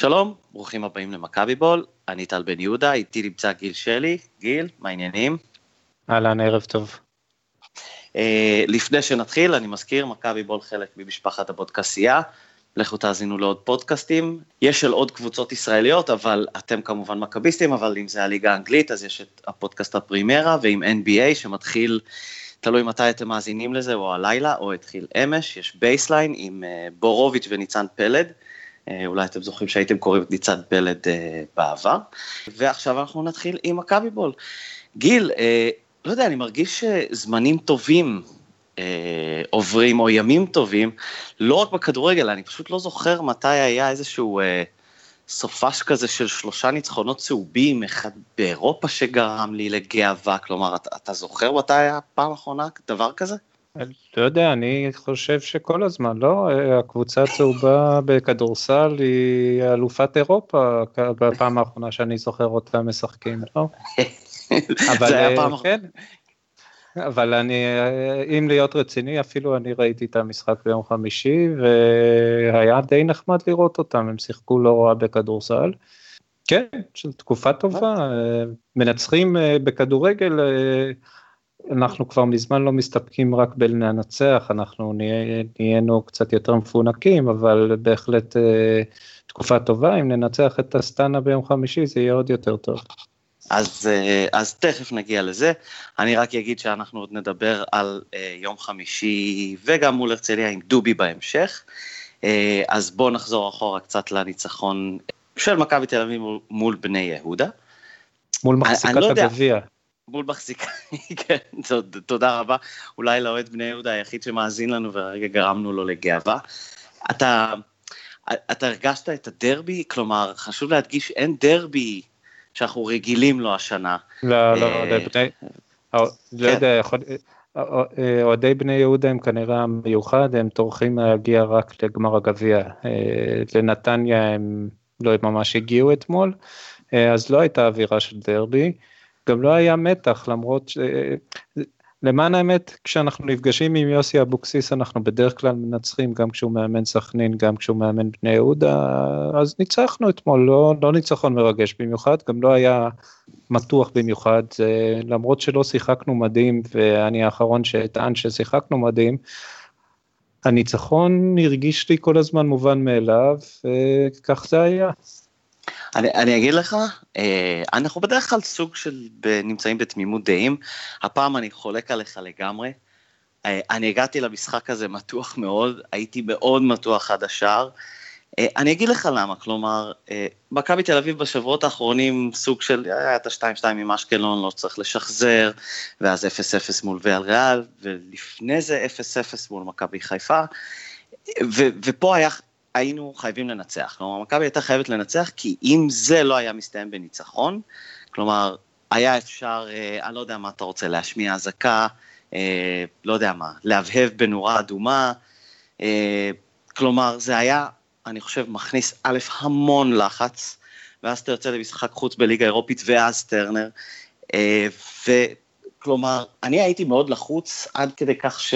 שלום, ברוכים הבאים למכבי בול, אני טל בן יהודה, איתי נמצא גיל שלי. גיל, מה העניינים? אהלן, ערב טוב. אה, לפני שנתחיל, אני מזכיר, מכבי בול חלק ממשפחת הפודקסייה, לכו תאזינו לעוד פודקאסטים. יש של עוד קבוצות ישראליות, אבל אתם כמובן מכביסטים, אבל אם זה הליגה האנגלית, אז יש את הפודקאסט הפרימרה, ועם NBA שמתחיל, תלוי מתי אתם מאזינים לזה, או הלילה, או התחיל אמש, יש Baseline עם אה, בורוביץ' וניצן פלד. אה, אולי אתם זוכרים שהייתם קוראים את ניצן פלד אה, בעבר. ועכשיו אנחנו נתחיל עם מכבי בול. גיל, אה, לא יודע, אני מרגיש שזמנים טובים עוברים, או ימים טובים, לא רק בכדורגל, אני פשוט לא זוכר מתי היה איזשהו סופש כזה של שלושה ניצחונות צהובים, אחד באירופה שגרם לי לגאווה, כלומר, אתה, אתה זוכר מתי היה פעם אחרונה דבר כזה? לא יודע, אני חושב שכל הזמן, לא? הקבוצה הצהובה בכדורסל היא אלופת אירופה בפעם האחרונה שאני זוכר אותה משחקים, לא? אבל זה היה פעם כן. אבל אני, אם להיות רציני, אפילו אני ראיתי את המשחק ביום חמישי, והיה די נחמד לראות אותם, הם שיחקו לא רע בכדורסל. כן, של תקופה טובה, מנצחים אה, בכדורגל, אה, אנחנו כבר מזמן לא מסתפקים רק בלנצח, אנחנו נהיינו קצת יותר מפונקים, אבל בהחלט אה, תקופה טובה, אם ננצח את אסטנה ביום חמישי זה יהיה עוד יותר טוב. אז, אה, אז תכף נגיע לזה, אני רק אגיד שאנחנו עוד נדבר על אה, יום חמישי וגם מול הרצליה עם דובי בהמשך, אז בואו נחזור אחורה קצת לניצחון של מכבי תל אביב מול, מול בני יהודה. מול מחזיקת לא הגביע. מול מחזיקה, כן, תודה רבה. אולי לאוהד בני יהודה היחיד שמאזין לנו ורגע גרמנו לו לגאווה. אתה, אתה הרגשת את הדרבי? כלומר, חשוב להדגיש, אין דרבי שאנחנו רגילים לו השנה. לא, לא, אה, לבני, לא כן. יודע, אוהדי בני יהודה הם כנראה מיוחד, הם טורחים להגיע רק לגמר הגביע. אה, לנתניה הם לא ממש הגיעו אתמול, אה, אז לא הייתה אווירה של דרבי. גם לא היה מתח, למרות ש... למען האמת, כשאנחנו נפגשים עם יוסי אבוקסיס, אנחנו בדרך כלל מנצחים, גם כשהוא מאמן סכנין, גם כשהוא מאמן בני יהודה, אז ניצחנו אתמול, לא, לא ניצחון מרגש במיוחד, גם לא היה מתוח במיוחד, למרות שלא שיחקנו מדהים, ואני האחרון שטען ששיחקנו מדהים, הניצחון הרגיש לי כל הזמן מובן מאליו, וכך זה היה. אני, אני אגיד לך, אה, אנחנו בדרך כלל סוג של נמצאים בתמימות דעים, הפעם אני חולק עליך לגמרי. אה, אני הגעתי למשחק הזה מתוח מאוד, הייתי מאוד מתוח עד השער. אה, אני אגיד לך למה, כלומר, אה, מכבי תל אביב בשבועות האחרונים סוג של, אה, היה את ה-2-2 עם אשקלון, לא צריך לשחזר, ואז 0-0 מול ויאל ריאל, ולפני זה 0-0 מול מכבי חיפה, ו- ופה היה היינו חייבים לנצח. כלומר, מכבי הייתה חייבת לנצח, כי אם זה לא היה מסתיים בניצחון, כלומר, היה אפשר, אה, אני לא יודע מה אתה רוצה, להשמיע אזעקה, אה, לא יודע מה, להבהב בנורה אדומה, אה, כלומר, זה היה, אני חושב, מכניס א', המון לחץ, ואז אתה יוצא למשחק חוץ בליגה האירופית, ואז טרנר, אה, וכלומר, אני הייתי מאוד לחוץ עד כדי כך ש...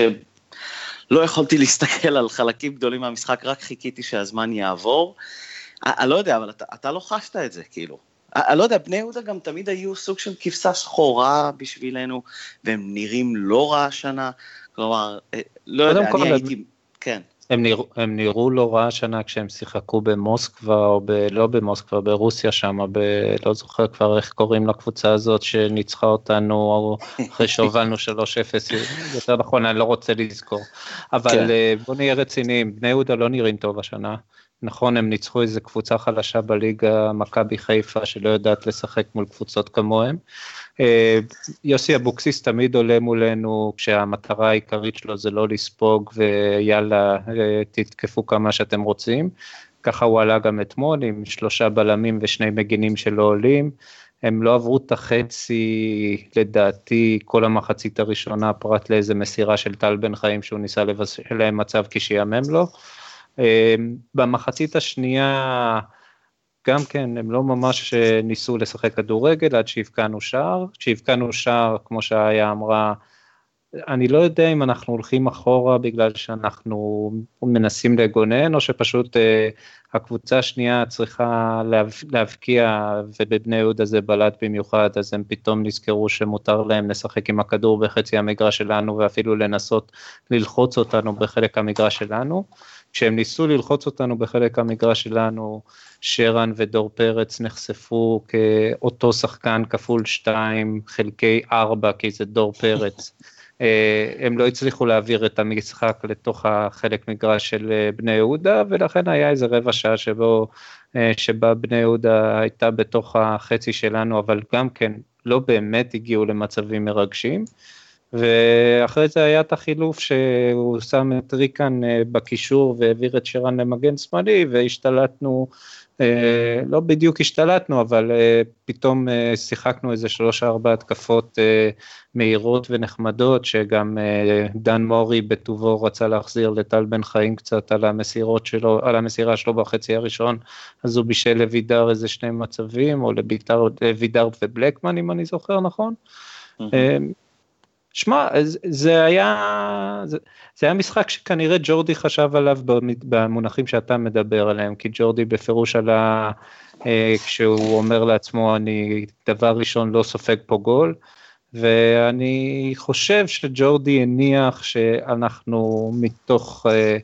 לא יכולתי להסתכל על חלקים גדולים מהמשחק, רק חיכיתי שהזמן יעבור. אני לא יודע, אבל אתה, אתה לא חשת את זה, כאילו. אני לא יודע, בני יהודה גם תמיד היו סוג של כבשה שחורה בשבילנו, והם נראים לא רע השנה. כלומר, לא יודע, אני הייתי... כן. הם נראו, הם נראו לא רע השנה כשהם שיחקו במוסקבה או ב, לא במוסקבה ברוסיה שם ב, לא זוכר כבר איך קוראים לקבוצה הזאת שניצחה אותנו אחרי שהובלנו 3-0 יותר נכון אני לא רוצה לזכור. אבל כן. אה, בוא נהיה רציניים בני יהודה לא נראים טוב השנה נכון הם ניצחו איזה קבוצה חלשה בליגה מכבי חיפה שלא יודעת לשחק מול קבוצות כמוהם אה, יוסי אבוקסיס תמיד עולה מולנו כשהמטרה העיקרית שלו זה לא לספוג ויאללה אה, תתקפו כמה שאתם רוצים. ככה הוא עלה גם אתמול עם שלושה בלמים ושני מגינים שלא עולים. הם לא עברו את החצי לדעתי כל המחצית הראשונה פרט לאיזה מסירה של טל בן חיים שהוא ניסה לבשל להם מצב כשיאמם לו. אה, במחצית השנייה גם כן, הם לא ממש ניסו לשחק כדורגל עד שהבקענו שער, כשהבקענו שער, כמו שהיא אמרה, אני לא יודע אם אנחנו הולכים אחורה בגלל שאנחנו מנסים לגונן, או שפשוט אה, הקבוצה השנייה צריכה להב, להבקיע, ובבני יהודה זה בלט במיוחד, אז הם פתאום נזכרו שמותר להם לשחק עם הכדור בחצי המגרש שלנו, ואפילו לנסות ללחוץ אותנו בחלק המגרש שלנו. כשהם ניסו ללחוץ אותנו בחלק המגרש שלנו, שרן ודור פרץ נחשפו כאותו שחקן כפול שתיים חלקי ארבע, כי זה דור פרץ. אה, הם לא הצליחו להעביר את המשחק לתוך החלק מגרש של אה, בני יהודה, ולכן היה איזה רבע שעה שבו, אה, שבה בני יהודה הייתה בתוך החצי שלנו, אבל גם כן לא באמת הגיעו למצבים מרגשים. ואחרי זה היה את החילוף שהוא שם את ריקן בקישור והעביר את שרן למגן שמאלי והשתלטנו אה, לא בדיוק השתלטנו, אבל אה, פתאום אה, שיחקנו איזה שלוש-ארבע התקפות מהירות ונחמדות, שגם דן מורי בטובו רצה להחזיר לטל בן חיים קצת על המסירות שלו, על המסירה שלו בחצי הראשון, אז הוא בישל לוידר איזה שני מצבים, או לוידר ובלקמן, אם אני זוכר נכון. שמע, זה היה, זה, זה היה משחק שכנראה ג'ורדי חשב עליו במונחים שאתה מדבר עליהם, כי ג'ורדי בפירוש עלה, אה, כשהוא אומר לעצמו, אני דבר ראשון לא סופג פה גול, ואני חושב שג'ורדי הניח שאנחנו מתוך אה,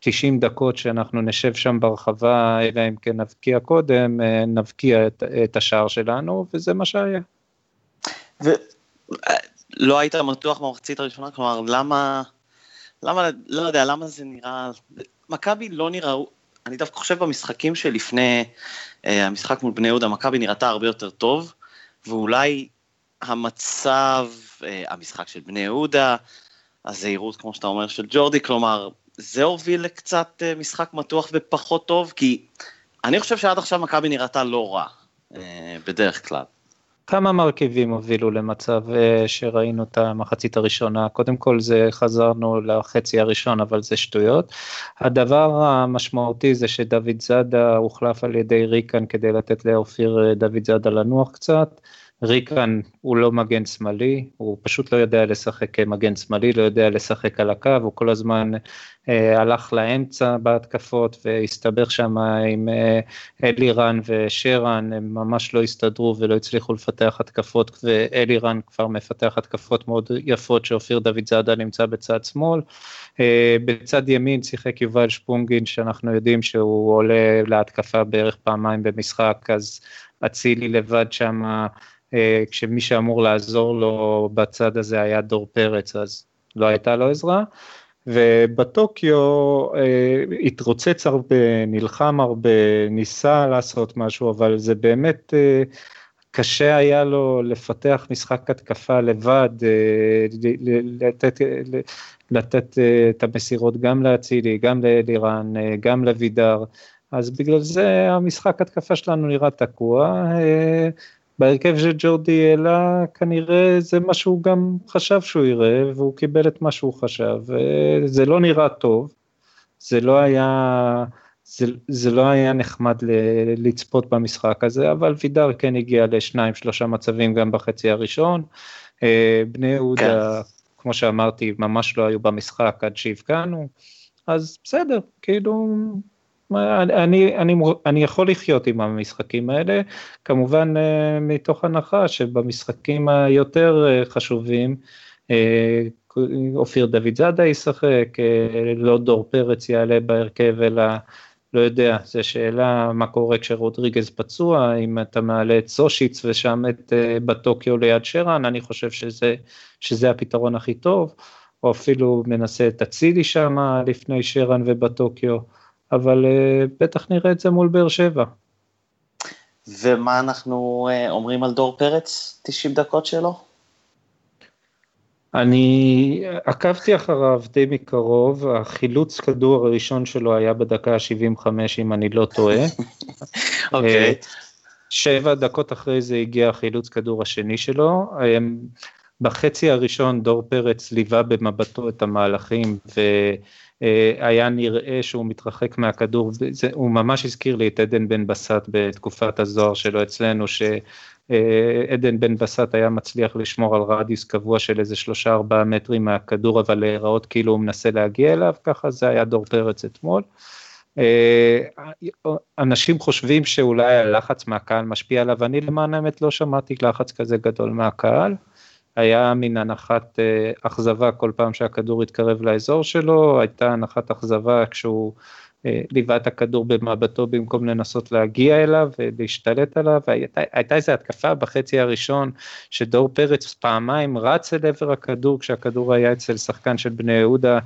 90 דקות שאנחנו נשב שם ברחבה, אלא אם כן נבקיע קודם, אה, נבקיע את, את השער שלנו, וזה מה שהיה. ו... לא היית מתוח במחצית הראשונה? כלומר, למה, למה, לא יודע, למה זה נראה, מכבי לא נראה, אני דווקא חושב במשחקים שלפני אה, המשחק מול בני יהודה, מכבי נראתה הרבה יותר טוב, ואולי המצב, אה, המשחק של בני יהודה, הזהירות, כמו שאתה אומר, של ג'ורדי, כלומר, זה הוביל לקצת אה, משחק מתוח ופחות טוב, כי אני חושב שעד עכשיו מכבי נראתה לא רע, אה, בדרך כלל. כמה מרכיבים הובילו למצב אה, שראינו את המחצית הראשונה, קודם כל זה חזרנו לחצי הראשון אבל זה שטויות. הדבר המשמעותי זה שדוד זאדה הוחלף על ידי ריקן כדי לתת לאופיר אה, דוד זאדה לנוח קצת. ריקן הוא לא מגן שמאלי, הוא פשוט לא יודע לשחק כמגן שמאלי, לא יודע לשחק על הקו, הוא כל הזמן אה, הלך לאמצע בהתקפות והסתבך שם עם אה, אלירן ושרן, הם ממש לא הסתדרו ולא הצליחו לפתח התקפות, ואלירן כבר מפתח התקפות מאוד יפות שאופיר דוד זאדה נמצא בצד שמאל. אה, בצד ימין שיחק יובל שפונגין שאנחנו יודעים שהוא עולה להתקפה בערך פעמיים במשחק, אז אצילי לבד שם אה, כשמי שאמור לעזור לו בצד הזה היה דור פרץ, אז לא הייתה לו עזרה. ובטוקיו אה, התרוצץ הרבה, נלחם הרבה, ניסה לעשות משהו, אבל זה באמת אה, קשה היה לו לפתח משחק התקפה לבד, אה, לתת, לתת אה, את המסירות גם לאצילי, גם לאלירן, אה, גם לוידר, אז בגלל זה המשחק התקפה שלנו נראה תקוע. אה, בהרכב שג'ורדי העלה כנראה זה מה שהוא גם חשב שהוא יראה והוא קיבל את מה שהוא חשב זה לא נראה טוב, זה לא היה, זה, זה לא היה נחמד ל, לצפות במשחק הזה אבל וידר כן הגיע לשניים שלושה מצבים גם בחצי הראשון, אה, בני יהודה כן. כמו שאמרתי ממש לא היו במשחק עד שהבקענו אז בסדר כאילו אני, אני, אני יכול לחיות עם המשחקים האלה, כמובן אה, מתוך הנחה שבמשחקים היותר אה, חשובים, אה, אופיר דוד זאדה ישחק, לא דור פרץ יעלה בהרכב, אלא לא יודע, זו שאלה מה קורה כשרודריגז פצוע, אם אתה מעלה את סושיץ ושם את בטוקיו ליד שרן, אני חושב שזה, שזה הפתרון הכי טוב, או אפילו מנסה את אצילי שם לפני שרן ובטוקיו. אבל uh, בטח נראה את זה מול באר שבע. ומה אנחנו uh, אומרים על דור פרץ, 90 דקות שלו? אני עקבתי אחריו די מקרוב, החילוץ כדור הראשון שלו היה בדקה ה-75 אם אני לא טועה. אוקיי. okay. שבע דקות אחרי זה הגיע החילוץ כדור השני שלו. בחצי הראשון דור פרץ ליווה במבטו את המהלכים ו... אה, היה נראה שהוא מתרחק מהכדור, זה, הוא ממש הזכיר לי את עדן בן בסט בתקופת הזוהר שלו אצלנו, עדן בן בסט היה מצליח לשמור על רדיוס קבוע של איזה שלושה ארבעה מטרים מהכדור, אבל להיראות כאילו הוא מנסה להגיע אליו, ככה זה היה דור פרץ אתמול. אנשים חושבים שאולי הלחץ מהקהל משפיע עליו, אני למען האמת לא שמעתי לחץ כזה גדול מהקהל. היה מין הנחת אכזבה כל פעם שהכדור התקרב לאזור שלו, הייתה הנחת אכזבה כשהוא אה, ליווה את הכדור במבטו במקום לנסות להגיע אליו ולהשתלט עליו, והייתה, הייתה איזו התקפה בחצי הראשון שדור פרץ פעמיים רץ אל עבר הכדור כשהכדור היה אצל שחקן של בני יהודה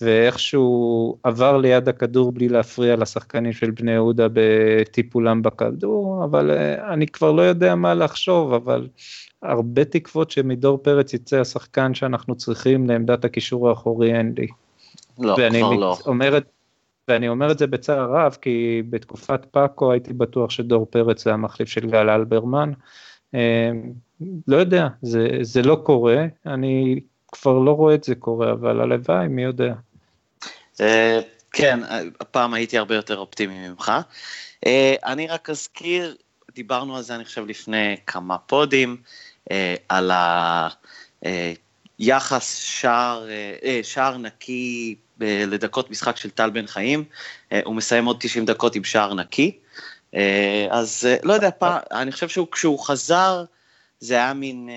ואיכשהו עבר ליד הכדור בלי להפריע לשחקנים של בני יהודה בטיפולם בכדור, אבל אה, אני כבר לא יודע מה לחשוב, אבל הרבה תקוות שמדור פרץ יצא השחקן שאנחנו צריכים לעמדת הקישור האחורי לי. לא, כבר לא. אומרת, ואני אומר את זה בצער רב, כי בתקופת פאקו הייתי בטוח שדור פרץ זה המחליף של גל אלברמן. אה, לא יודע, זה, זה לא קורה, אני כבר לא רואה את זה קורה, אבל הלוואי, מי יודע. אה, כן, הפעם הייתי הרבה יותר אופטימי ממך. אה, אני רק אזכיר, דיברנו על זה אני חושב לפני כמה פודים, על היחס שער, שער נקי לדקות משחק של טל בן חיים, אה, הוא מסיים עוד 90 דקות עם שער נקי. אה, אז אה, לא יודע, פעם, אני חושב שכשהוא חזר, זה היה מין,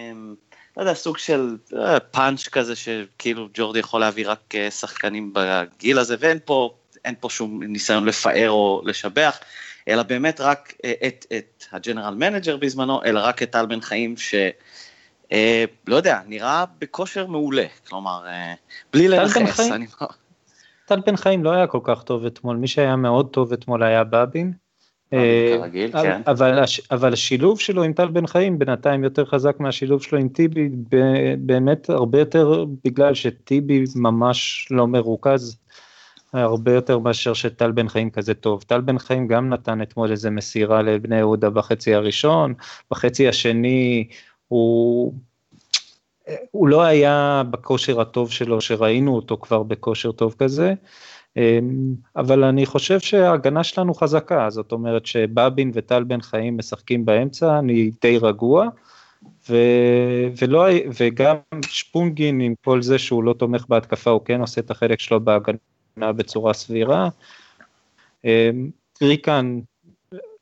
לא יודע, סוג של פאנץ' כזה, שכאילו ג'ורדי יכול להביא רק שחקנים בגיל הזה, ואין פה, פה שום ניסיון לפאר או לשבח, אלא באמת רק את, את ה general manager בזמנו, אלא רק את טל בן חיים, ש... לא יודע, נראה בכושר מעולה, כלומר, בלי לרחס, אני... טל בן חיים לא היה כל כך טוב אתמול, מי שהיה מאוד טוב אתמול היה בבין. אה, כרגיל, כן. אבל, אבל השילוב שלו עם טל בן חיים בינתיים יותר חזק מהשילוב שלו עם טיבי, באמת הרבה יותר בגלל שטיבי ממש לא מרוכז, הרבה יותר מאשר שטל בן חיים כזה טוב. טל בן חיים גם נתן אתמול איזה מסירה לבני יהודה בחצי הראשון, בחצי השני הוא הוא לא היה בכושר הטוב שלו, שראינו אותו כבר בכושר טוב כזה, אמ, אבל אני חושב שההגנה שלנו חזקה, זאת אומרת שבבין וטל בן חיים משחקים באמצע, אני די רגוע, ו, ולא, וגם שפונגין עם כל זה שהוא לא תומך בהתקפה, הוא כן עושה את החלק שלו בהגנה בצורה סבירה. אמ, ריקן,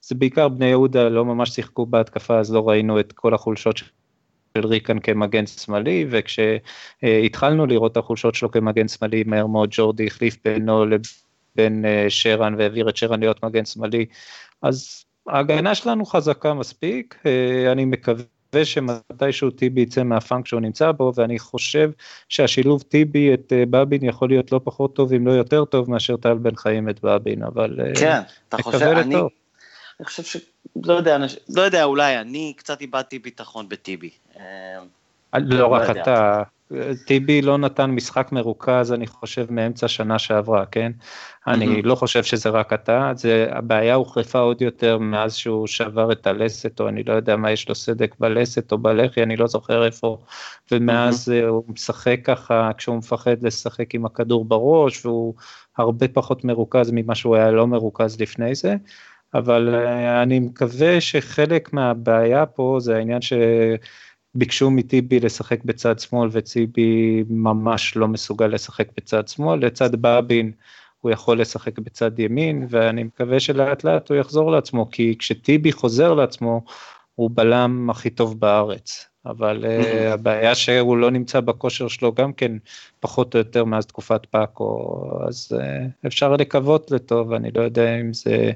זה בעיקר בני יהודה לא ממש שיחקו בהתקפה, אז לא ראינו את כל החולשות של ריקן כמגן שמאלי, וכשהתחלנו לראות את החולשות שלו כמגן שמאלי, מהר מאוד ג'ורדי החליף בינו לבין אה, שרן והעביר את שרן להיות מגן שמאלי, אז ההגנה שלנו חזקה מספיק, אה, אני מקווה שמתישהו טיבי יצא מהפאנק שהוא נמצא בו, ואני חושב שהשילוב טיבי את אה, בבין יכול להיות לא פחות טוב, אם לא יותר טוב, מאשר טל בן חיים את בבין, אבל כן, אתה חושב, אני, אני חושב ש... לא יודע, לא יודע, אולי אני קצת איבדתי ביטחון בטיבי. אה, לא רק אתה, טיבי לא נתן משחק מרוכז, אני חושב, מאמצע שנה שעברה, כן? אני לא חושב שזה רק אתה, זה, הבעיה הוחרפה עוד יותר מאז שהוא שבר את הלסת, או אני לא יודע מה יש לו סדק בלסת או בלחי, אני לא זוכר איפה, ומאז הוא משחק ככה, כשהוא מפחד לשחק עם הכדור בראש, והוא הרבה פחות מרוכז ממה שהוא היה לא מרוכז לפני זה. אבל אה, אני מקווה שחלק מהבעיה פה זה העניין שביקשו מטיבי לשחק בצד שמאל וציבי ממש לא מסוגל לשחק בצד שמאל, לצד באבין הוא יכול לשחק בצד ימין ואני מקווה שלאט לאט הוא יחזור לעצמו כי כשטיבי חוזר לעצמו הוא בלם הכי טוב בארץ. אבל uh, הבעיה שהוא לא נמצא בכושר שלו גם כן פחות או יותר מאז תקופת פאקו, אז uh, אפשר לקוות לטוב, אני לא יודע אם זה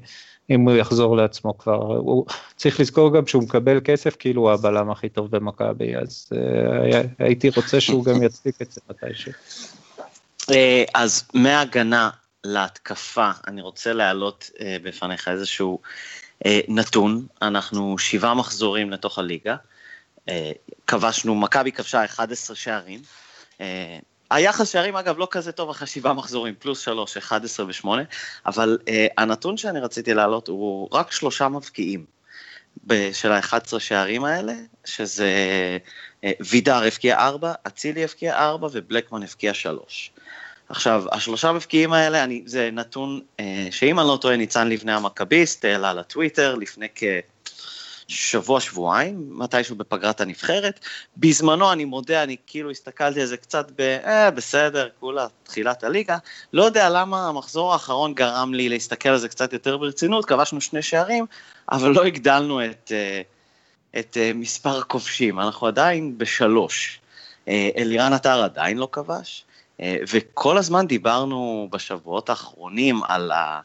אם הוא יחזור לעצמו כבר. הוא צריך לזכור גם שהוא מקבל כסף כאילו הוא הבלם הכי טוב במכבי, אז uh, הייתי רוצה שהוא גם יצדיק את זה מתישהו. Uh, אז מהגנה להתקפה, אני רוצה להעלות uh, בפניך איזשהו נתון, אנחנו שבעה מחזורים לתוך הליגה, כבשנו, מכבי כבשה 11 שערים, היחס שערים אגב לא כזה טוב אחרי שבעה מחזורים, פלוס שלוש, 11 ושמונה, אבל uh, הנתון שאני רציתי להעלות הוא רק שלושה מבקיעים של ה-11 שערים האלה, שזה uh, וידר הבקיע ארבע, אצילי הבקיע ארבע ובלקמן הבקיע שלוש. עכשיו, השלושה מבקיעים האלה, אני, זה נתון uh, שאם אני לא טועה, ניצן לבנה המכביסט העלה לטוויטר לפני שבוע, שבועיים, מתישהו בפגרת הנבחרת. בזמנו, אני מודה, אני כאילו הסתכלתי על זה קצת ב... אה, בסדר, כולה תחילת הליגה. לא יודע למה המחזור האחרון גרם לי להסתכל על זה קצת יותר ברצינות, כבשנו שני שערים, אבל לא הגדלנו את, אה, את אה, מספר הכובשים, אנחנו עדיין בשלוש. אה, אלירן עטר עדיין לא כבש, וכל הזמן דיברנו בשבועות האחרונים על ה...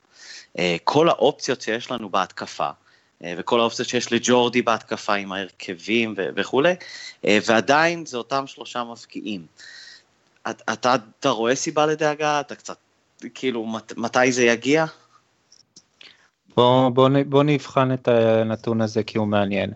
כל האופציות שיש לנו בהתקפה. וכל האופציות שיש לג'ורדי בהתקפה עם ההרכבים וכולי, ועדיין זה אותם שלושה מבקיעים. אתה, אתה רואה סיבה לדאגה? אתה קצת, כאילו, מת, מתי זה יגיע? בוא, בוא, בוא נבחן את הנתון הזה כי הוא מעניין.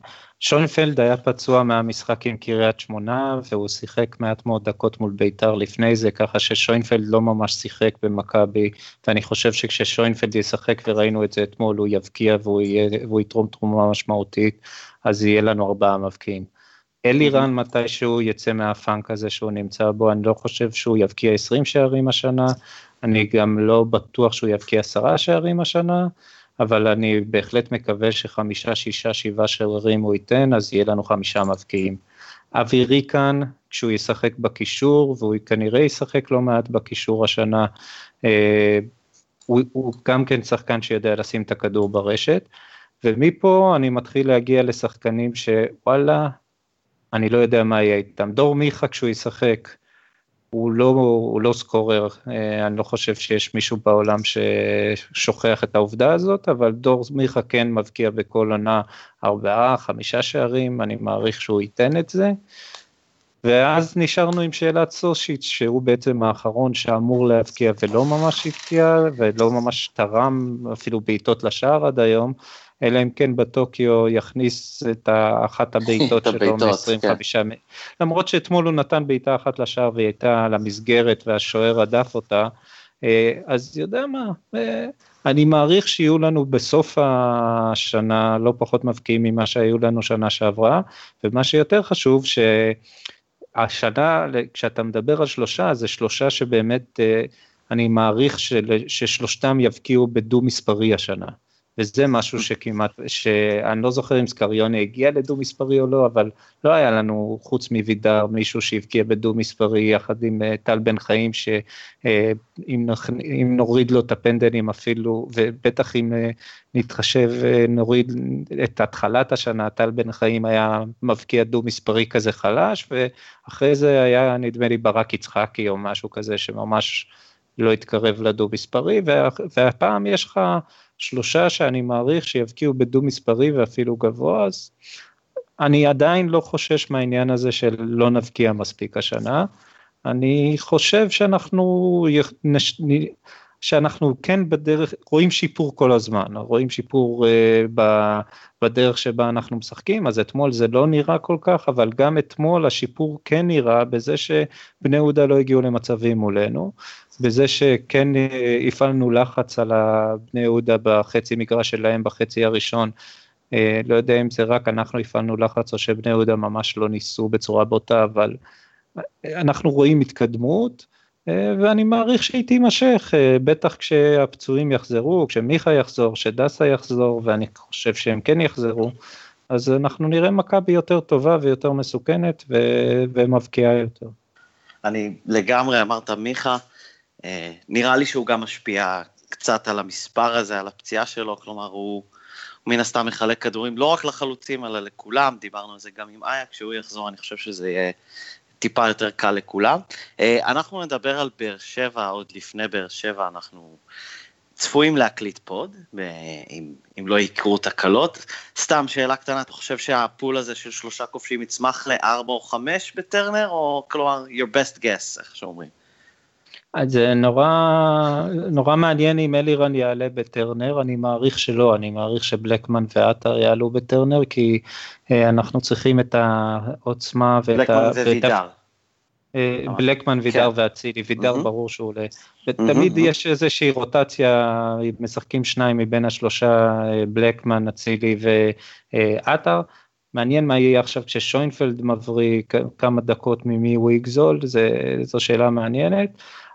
שוינפלד היה פצוע מהמשחק עם קריית שמונה והוא שיחק מעט מאוד דקות מול בית"ר לפני זה ככה ששוינפלד לא ממש שיחק במכבי ואני חושב שכששוינפלד ישחק וראינו את זה אתמול הוא יבקיע והוא, יהיה, והוא יתרום תרומה משמעותית אז יהיה לנו ארבעה מבקיעים. אלירן מתישהו יצא מהפאנק הזה שהוא נמצא בו אני לא חושב שהוא יבקיע 20 שערים השנה אני גם לא בטוח שהוא יבקיע עשרה שערים השנה. אבל אני בהחלט מקווה שחמישה, שישה, שבעה שערים הוא ייתן, אז יהיה לנו חמישה מבקיעים. אווירי כאן, כשהוא ישחק בקישור, והוא כנראה ישחק לא מעט בקישור השנה, אה, הוא, הוא גם כן שחקן שיודע לשים את הכדור ברשת, ומפה אני מתחיל להגיע לשחקנים שוואלה, אני לא יודע מה יהיה איתם. דור מיכה כשהוא ישחק, הוא לא, הוא לא סקורר, אה, אני לא חושב שיש מישהו בעולם ששוכח את העובדה הזאת, אבל דור מיכה כן מבקיע בכל עונה ארבעה, חמישה שערים, אני מעריך שהוא ייתן את זה. ואז נשארנו עם שאלת סושיץ', שהוא בעצם האחרון שאמור להבקיע ולא ממש הבקיע, ולא ממש תרם אפילו בעיטות לשער עד היום, אלא אם כן בטוקיו יכניס את אחת הבעיטות שלו מ-25, כן. למרות שאתמול הוא נתן בעיטה אחת לשער והיא הייתה על המסגרת והשוער הדף אותה, אה, אז יודע מה, אה, אני מעריך שיהיו לנו בסוף השנה לא פחות מבקיעים ממה שהיו לנו שנה שעברה, ומה שיותר חשוב שהשנה, כשאתה מדבר על שלושה, זה שלושה שבאמת אה, אני מעריך ששלושתם יבקיעו בדו מספרי השנה. וזה משהו שכמעט, שאני לא זוכר אם סקריוני הגיע לדו מספרי או לא, אבל לא היה לנו חוץ מווידר מישהו שהבקיע בדו מספרי יחד עם אה, טל בן חיים, שאם אה, נוריד לו את הפנדלים אפילו, ובטח אם אה, נתחשב, נוריד את התחלת השנה, טל בן חיים היה מבקיע דו מספרי כזה חלש, ואחרי זה היה נדמה לי ברק יצחקי או משהו כזה שממש לא התקרב לדו מספרי, והפעם יש לך שלושה שאני מעריך שיבקיעו בדו מספרי ואפילו גבוה, אז אני עדיין לא חושש מהעניין הזה של לא נבקיע מספיק השנה. אני חושב שאנחנו, שאנחנו כן בדרך, רואים שיפור כל הזמן, רואים שיפור uh, בדרך שבה אנחנו משחקים, אז אתמול זה לא נראה כל כך, אבל גם אתמול השיפור כן נראה בזה שבני יהודה לא הגיעו למצבים מולנו. בזה שכן אה, הפעלנו לחץ על הבני יהודה בחצי מגרש שלהם בחצי הראשון. אה, לא יודע אם זה רק אנחנו הפעלנו לחץ או שבני יהודה ממש לא ניסו בצורה בוטה, אבל אה, אנחנו רואים התקדמות. ואני מעריך שהיא תימשך, בטח כשהפצועים יחזרו, כשמיכה יחזור, כשדסה יחזור, ואני חושב שהם כן יחזרו, אז אנחנו נראה מכבי יותר טובה ויותר מסוכנת ומבקיעה יותר. אני לגמרי אמרת מיכה, נראה לי שהוא גם משפיע קצת על המספר הזה, על הפציעה שלו, כלומר הוא מן הסתם מחלק כדורים לא רק לחלוצים אלא לכולם, דיברנו על זה גם עם איה, כשהוא יחזור אני חושב שזה יהיה טיפה יותר קל לכולם. אה, אנחנו נדבר על באר שבע, עוד לפני באר שבע אנחנו צפויים להקליט פוד, אם, אם לא יקרו תקלות. סתם שאלה קטנה, אתה חושב שהפול הזה של שלושה כובשים יצמח לארבע או חמש בטרנר, או כלומר your best guess, איך שאומרים? אז זה נורא, נורא מעניין אם אלירן יעלה בטרנר, אני מעריך שלא, אני מעריך שבלקמן ועטר יעלו בטרנר, כי אה, אנחנו צריכים את העוצמה ואת בלקמן ה... ווידר. אה, בלקמן, וידר כן. ואצילי, וידר mm-hmm. ברור שהוא עולה. ותמיד mm-hmm. יש איזושהי רוטציה, משחקים שניים מבין השלושה, אה, בלקמן, אצילי ועטר. מעניין מה יהיה עכשיו כששוינפלד מבריא כמה דקות ממי הוא יגזול, זו שאלה מעניינת.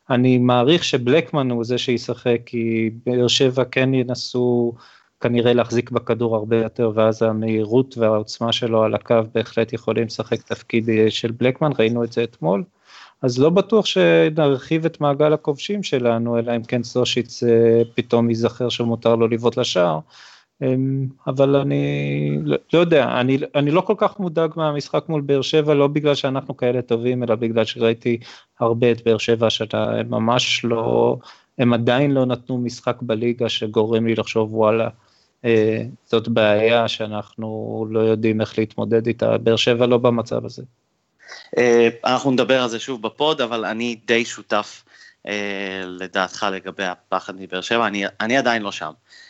אני מעריך שבלקמן הוא זה שישחק, כי באר שבע כן ינסו כנראה להחזיק בכדור הרבה יותר, ואז המהירות והעוצמה שלו על הקו בהחלט יכולים לשחק תפקיד של בלקמן, ראינו את זה אתמול. אז לא בטוח שנרחיב את מעגל הכובשים שלנו, אלא אם כן סושיץ פתאום ייזכר שמותר לו לבעוט לשער. אמ, אבל אני לא, לא יודע, אני, אני לא כל כך מודאג מהמשחק מול באר שבע, לא בגלל שאנחנו כאלה טובים, אלא בגלל שראיתי הרבה את באר שבע השנה, הם ממש לא, הם עדיין לא נתנו משחק בליגה שגורם לי לחשוב וואלה, אה, זאת בעיה שאנחנו לא יודעים איך להתמודד איתה, באר שבע לא במצב הזה. אה, אנחנו נדבר על זה שוב בפוד, אבל אני די שותף אה, לדעתך לגבי הפחד מבאר שבע, אני, אני עדיין לא שם. אה,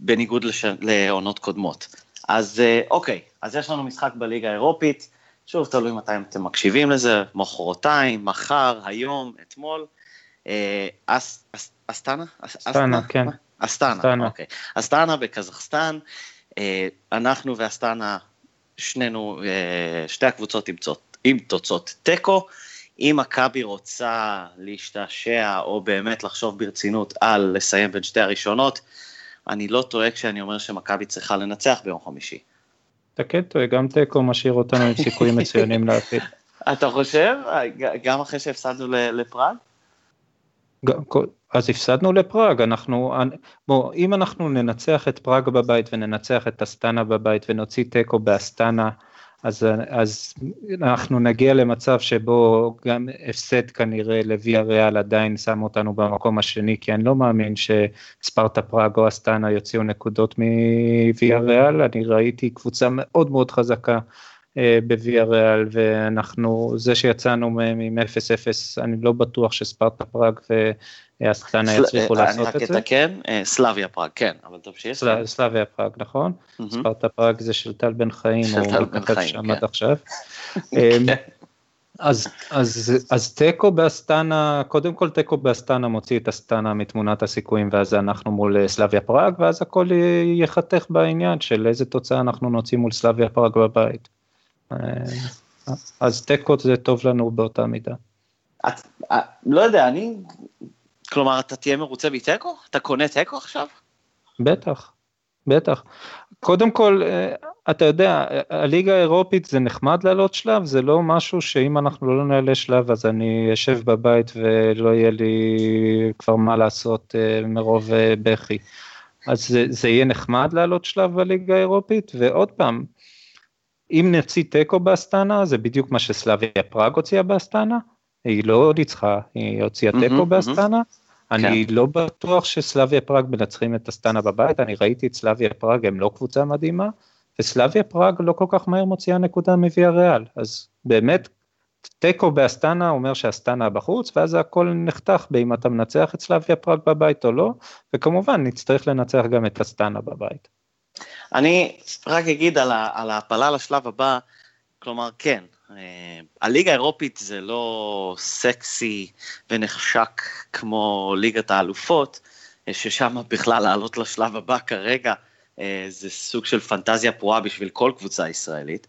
בניגוד לש... לעונות קודמות. אז אה, אוקיי, אז יש לנו משחק בליגה האירופית, שוב, תלוי מתי אתם מקשיבים לזה, מחרתיים, מחר, היום, אתמול. אה, אס, אס, אסטנה? אסטנה, כן. אסטנה, אוקיי. אסטנה בקזחסטן, אנחנו ואסטנה, שנינו, שתי הקבוצות עם, עם תוצאות תיקו. אם מכבי רוצה להשתעשע או באמת לחשוב ברצינות על לסיים בין שתי הראשונות, אני לא טועה כשאני אומר שמכבי צריכה לנצח ביום חמישי. אתה כן טועה, גם תיקו משאיר אותנו עם סיכויים מצוינים לעתיד. אתה חושב? גם אחרי שהפסדנו לפראג? אז הפסדנו לפראג, אנחנו, בוא, אם אנחנו ננצח את פראג בבית וננצח את אסטנה בבית ונוציא תיקו באסטנה, אז, אז אנחנו נגיע למצב שבו גם הפסד כנראה לוויה ריאל עדיין שם אותנו במקום השני, כי אני לא מאמין שספרטה פראג או אסטנה יוציאו נקודות מוויה ריאל, אני ראיתי קבוצה מאוד מאוד חזקה אה, בוויה ריאל, ואנחנו, זה שיצאנו מהם עם 0-0, אני לא בטוח שספרטה פראג ו... אסטנה יצליחו לעשות את זה. אני רק אתקן, אה, סלאביה פראג, כן, אבל טוב שיש. סלאביה פראג, נכון. ספרטה פראג זה של טל בן חיים, הוא כתב שם עד כן. עכשיו. אמ, אז, אז, אז תיקו באסטנה, קודם כל תיקו באסטנה מוציא את אסטנה מתמונת הסיכויים ואז אנחנו מול אה, סלאביה פראג ואז הכל ייחתך בעניין של איזה תוצאה אנחנו נוציא מול סלאביה פראג בבית. אה, אז תיקו זה טוב לנו באותה מידה. את, לא יודע, אני כלומר, אתה תהיה מרוצה מתיקו? אתה קונה תיקו עכשיו? בטח, בטח. קודם כל, אה, אתה יודע, הליגה האירופית זה נחמד לעלות שלב, זה לא משהו שאם אנחנו לא נעלה שלב אז אני אשב בבית ולא יהיה לי כבר מה לעשות אה, מרוב אה, בכי. אז זה, זה יהיה נחמד לעלות שלב בליגה האירופית, ועוד פעם, אם נוציא תיקו באסטנה, זה בדיוק מה שסלאביה פראג הוציאה באסטנה, היא לא ניצחה, היא הוציאה תיקו באסטנה. אני כן. לא בטוח שסלאביה פראג מנצחים את אסטנה בבית, אני ראיתי את סלאביה פראג, הם לא קבוצה מדהימה, וסלאביה פראג לא כל כך מהר מוציאה נקודה מוויה ריאל, אז באמת תיקו באסטנה אומר שאסטנה בחוץ, ואז הכל נחתך באם אתה מנצח את סלאביה פראג בבית או לא, וכמובן נצטרך לנצח גם את אסטנה בבית. אני רק אגיד על ההעפלה לשלב הבא, כלומר כן, אה, הליגה האירופית זה לא סקסי ונחשק כמו ליגת האלופות, אה, ששם בכלל לעלות לשלב הבא כרגע אה, זה סוג של פנטזיה פרועה בשביל כל קבוצה ישראלית.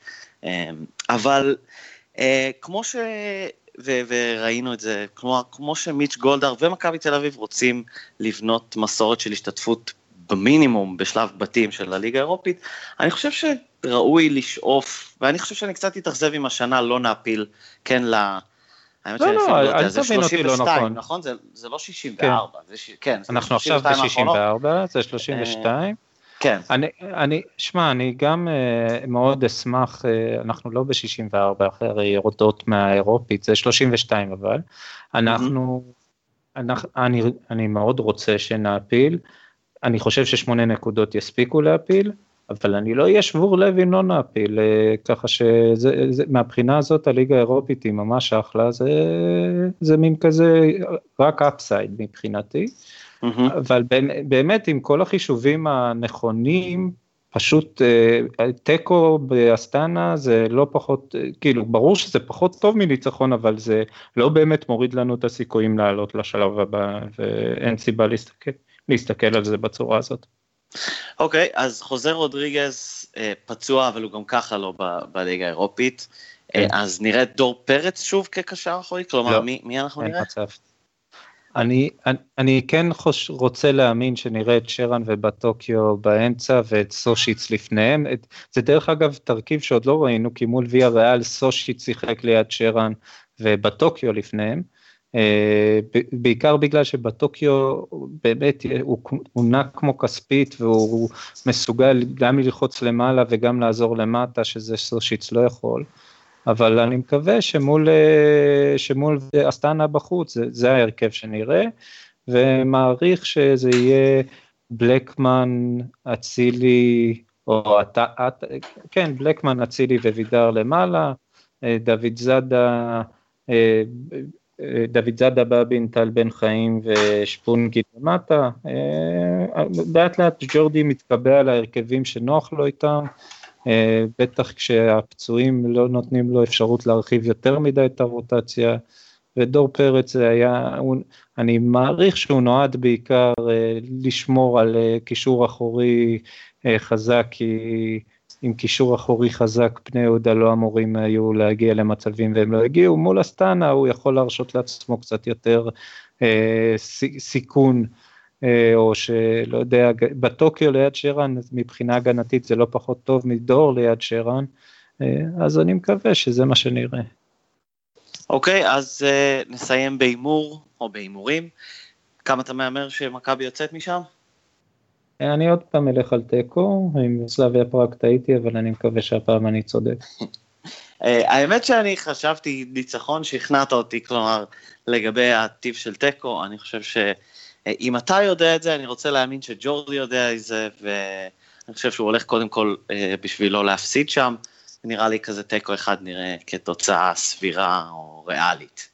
אבל כמו ש... ו- וראינו את זה, כלומר, כמו שמיץ' גולדהר ומכבי תל אביב רוצים לבנות מסורת של השתתפות במינימום בשלב בתים של הליגה האירופית, אני חושב שראוי לשאוף, ואני חושב שאני קצת אתאכזב אם השנה לא נעפיל, כן, ל... האמת לא, לא, לא אל תבין אותי לא נכון. נכון? זה, זה לא 64, כן, זה, כן זה אנחנו עכשיו ב-64, זה 32. כן. אני, אני, שמע, אני גם uh, מאוד אשמח, uh, אנחנו לא ב-64 אחרי יורדות מהאירופית, זה 32 אבל, אנחנו, mm-hmm. אנחנו אני, אני מאוד רוצה שנעפיל, אני חושב ששמונה נקודות יספיקו להפיל, אבל אני לא אהיה שבור לב אם לא נעפיל, אה, ככה שמהבחינה הזאת הליגה האירופית היא ממש אחלה, זה, זה מין כזה רק אפסייד מבחינתי, mm-hmm. אבל באמת עם כל החישובים הנכונים, פשוט אה, תיקו באסטנה זה לא פחות, כאילו ברור שזה פחות טוב מניצחון, אבל זה לא באמת מוריד לנו את הסיכויים לעלות לשלב הבא, ואין סיבה להסתכל. להסתכל על זה בצורה הזאת. אוקיי, okay, אז חוזר רודריגז אה, פצוע, אבל הוא גם ככה לא בליגה האירופית. אה, כן. אז נראה את דור פרץ שוב כקשר אחורי? כלומר, לא, מי, מי אנחנו נראה? מצב. אני, אני, אני כן חוש, רוצה להאמין שנראה את שרן ובטוקיו באמצע ואת סושיץ לפניהם. את, זה דרך אגב תרכיב שעוד לא ראינו, כי מול ויה ריאל סושיץ שיחק ליד שרן ובטוקיו לפניהם. אה, בעיקר בגלל שבטוקיו באמת הוא, הוא נע כמו כספית והוא מסוגל גם ללחוץ למעלה וגם לעזור למטה, שזה סושיץ לא יכול. אבל אני מקווה שמול, אה, שמול אסטנה בחוץ זה, זה ההרכב שנראה, ומעריך שזה יהיה בלקמן, אצילי, או אתה, את, כן, בלקמן, אצילי ווידר למעלה, אה, דוד זאדה, דוד זאדה בבין, טל בן חיים ושפונגי למטה, לאט לאט ג'ורדי מתקבע על ההרכבים שנוח לו איתם, אה, בטח כשהפצועים לא נותנים לו אפשרות להרחיב יותר מדי את הרוטציה, ודור פרץ היה, אני מעריך שהוא נועד בעיקר אה, לשמור על אה, קישור אחורי חזק, כי עם קישור אחורי חזק פני יהודה לא אמורים היו להגיע למצבים והם לא הגיעו, מול אסטנה הוא יכול להרשות לעצמו קצת יותר סיכון. אה, או שלא יודע, בטוקיו ליד שרן מבחינה הגנתית זה לא פחות טוב מדור ליד שרן, אה, אז אני מקווה שזה מה שנראה. אוקיי, אז uh, נסיים בהימור או בהימורים. כמה אתה מהמר שמכבי יוצאת משם? אני עוד פעם אלך על תיקו, עם סלאביה פראג טעיתי, אבל אני מקווה שהפעם אני צודק. האמת שאני חשבתי ניצחון, שכנעת אותי, כלומר, לגבי הטיב של תיקו, אני חושב ש... אם אתה יודע את זה, אני רוצה להאמין שג'ורדי יודע את זה, ואני חושב שהוא הולך קודם כל אה, בשביל לא להפסיד שם. נראה לי כזה תיקו אחד נראה כתוצאה סבירה או ריאלית.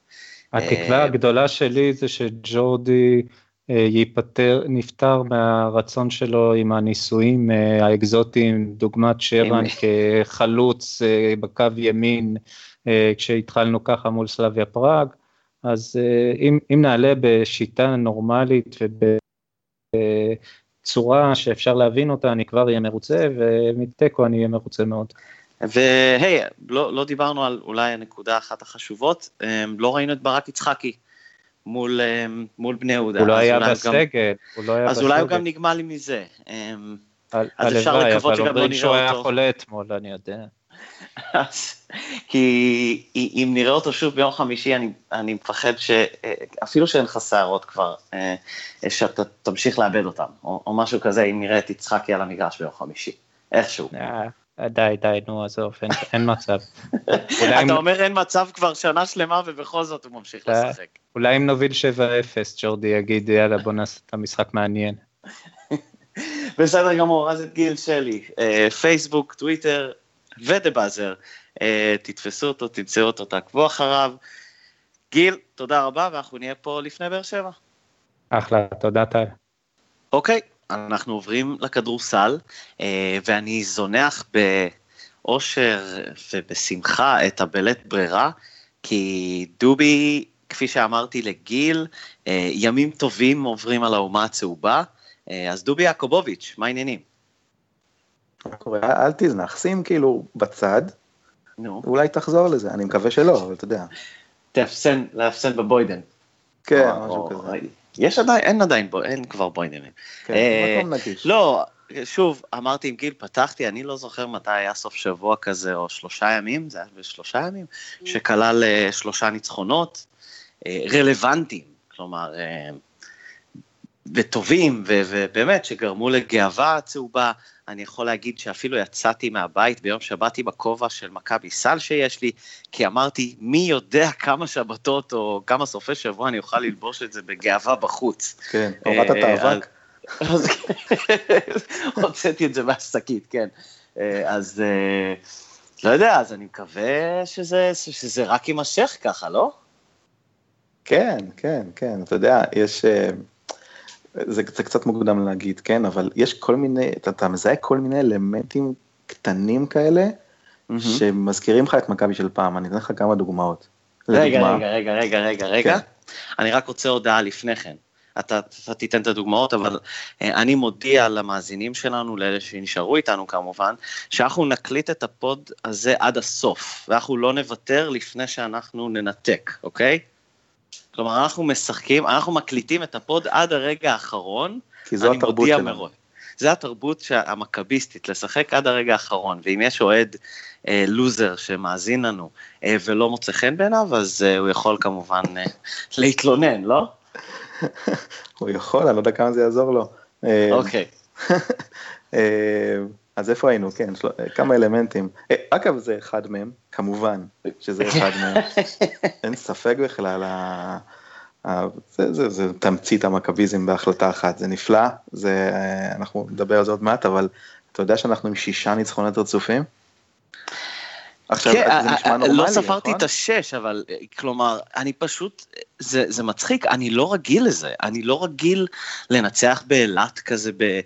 התקווה אה, הגדולה שלי זה שג'ורדי אה, ייפטר, נפטר מהרצון שלו עם הניסויים האקזוטיים, דוגמת שרן כחלוץ בקו ימין, כשהתחלנו ככה מול סלאביה פראג. אז אה, אם, אם נעלה בשיטה נורמלית ובצורה שאפשר להבין אותה, אני כבר אהיה מרוצה, ומתיקו אני אהיה מרוצה מאוד. והי, לא, לא דיברנו על אולי הנקודה אחת החשובות, אמ, לא ראינו את ברק יצחקי מול, אמ, מול בני יהודה. הוא לא היה בסגל, גם, הוא לא היה אז בסגל. אז אולי הוא גם נגמל מזה. אמ, אז אפשר לקוות שגם לא נראה אותו. שהוא היה חולה אתמול, אני יודע. כי אם נראה אותו שוב ביום חמישי, אני, אני מפחד שאפילו שאין לך שערות כבר, אה, שאתה תמשיך לאבד אותם, או, או משהו כזה, אם נראה את יצחקי על המגרש ביום חמישי, איכשהו. אה, די, די, נו, עזוב, אין, אין מצב. אתה אומר אין מצב כבר שנה שלמה ובכל זאת הוא ממשיך אה, לשחק. אולי אם נוביל 7-0, ג'ורדי יגיד, יאללה, בוא נעשה את המשחק מעניין. בסדר גמור, אז את גיל שלי, פייסבוק, טוויטר, ודה באזר. אה, תתפסו אותו, תמצאו אותו, תעקבו אחריו. גיל, תודה רבה, ואנחנו נהיה פה לפני באר שבע. אחלה, תודה טל. אוקיי, אנחנו עוברים לכדורסל, אה, ואני זונח באושר ובשמחה את הבלית ברירה, כי דובי, כפי שאמרתי לגיל, אה, ימים טובים עוברים על האומה הצהובה, אז דובי יעקובוביץ', מה העניינים? מה קורה? אל תזנח, שים כאילו בצד, נו. אולי תחזור לזה, אני מקווה שלא, אבל אתה יודע. תאפסן, לאפסן בבוידן. כן, או, משהו או, כזה. יש עדיין, אין עדיין, אין כבר בוידנים. כן, אה, מקום נגיש. לא, שוב, אמרתי עם גיל, פתחתי, אני לא זוכר מתי היה סוף שבוע כזה, או שלושה ימים, זה היה בשלושה ימים, שכלל אה, שלושה ניצחונות אה, רלוונטיים, כלומר, אה, וטובים, ובאמת, שגרמו לגאווה צהובה. אני יכול להגיד שאפילו יצאתי מהבית ביום שבת עם הכובע של מכבי סל שיש לי, כי אמרתי, מי יודע כמה שבתות או כמה סופי שבוע אני אוכל ללבוש את זה בגאווה בחוץ. כן, הורדת את אה, האבק. אז הוצאתי את זה מהשקית, כן. אה, אז אה, לא יודע, אז אני מקווה שזה, שזה רק יימשך ככה, לא? כן, כן, כן, אתה יודע, יש... זה, זה קצת מוקדם להגיד, כן, אבל יש כל מיני, אתה, אתה מזהה כל מיני אלמנטים קטנים כאלה, mm-hmm. שמזכירים לך את מכבי של פעם, אני אתן לך כמה דוגמאות. רגע, לדוגמה, רגע, רגע, רגע, רגע, רגע, כן. אני רק רוצה הודעה לפני כן. אתה, אתה תיתן את הדוגמאות, אבל אה, אני מודיע למאזינים שלנו, לאלה שנשארו איתנו כמובן, שאנחנו נקליט את ה pod הזה עד הסוף, ואנחנו לא נוותר לפני שאנחנו ננתק, אוקיי? כלומר, אנחנו משחקים, אנחנו מקליטים את ה pod עד הרגע האחרון. כי זו התרבות שלנו. מראש. זה התרבות המכביסטית, לשחק עד הרגע האחרון, ואם יש אוהד אה, לוזר שמאזין לנו אה, ולא מוצא חן בעיניו, אז אה, הוא יכול כמובן אה, להתלונן, לא? הוא יכול, אני לא יודע כמה זה יעזור לו. אה, אוקיי. אה, אז איפה היינו? כן, של... כמה אלמנטים. אה, אגב, זה אחד מהם, כמובן שזה אחד מהם. אין ספק בכלל, ה... זה, זה, זה תמצית המכביזם בהחלטה אחת, זה נפלא, זה, אנחנו נדבר על זה עוד מעט, אבל אתה יודע שאנחנו עם שישה ניצחונות רצופים? עכשיו, כן, זה נשמע נורמלי, לא ספרתי נכון? את השש, אבל כלומר, אני פשוט, זה, זה מצחיק, אני לא רגיל לזה, אני לא רגיל לנצח באילת כזה, ב...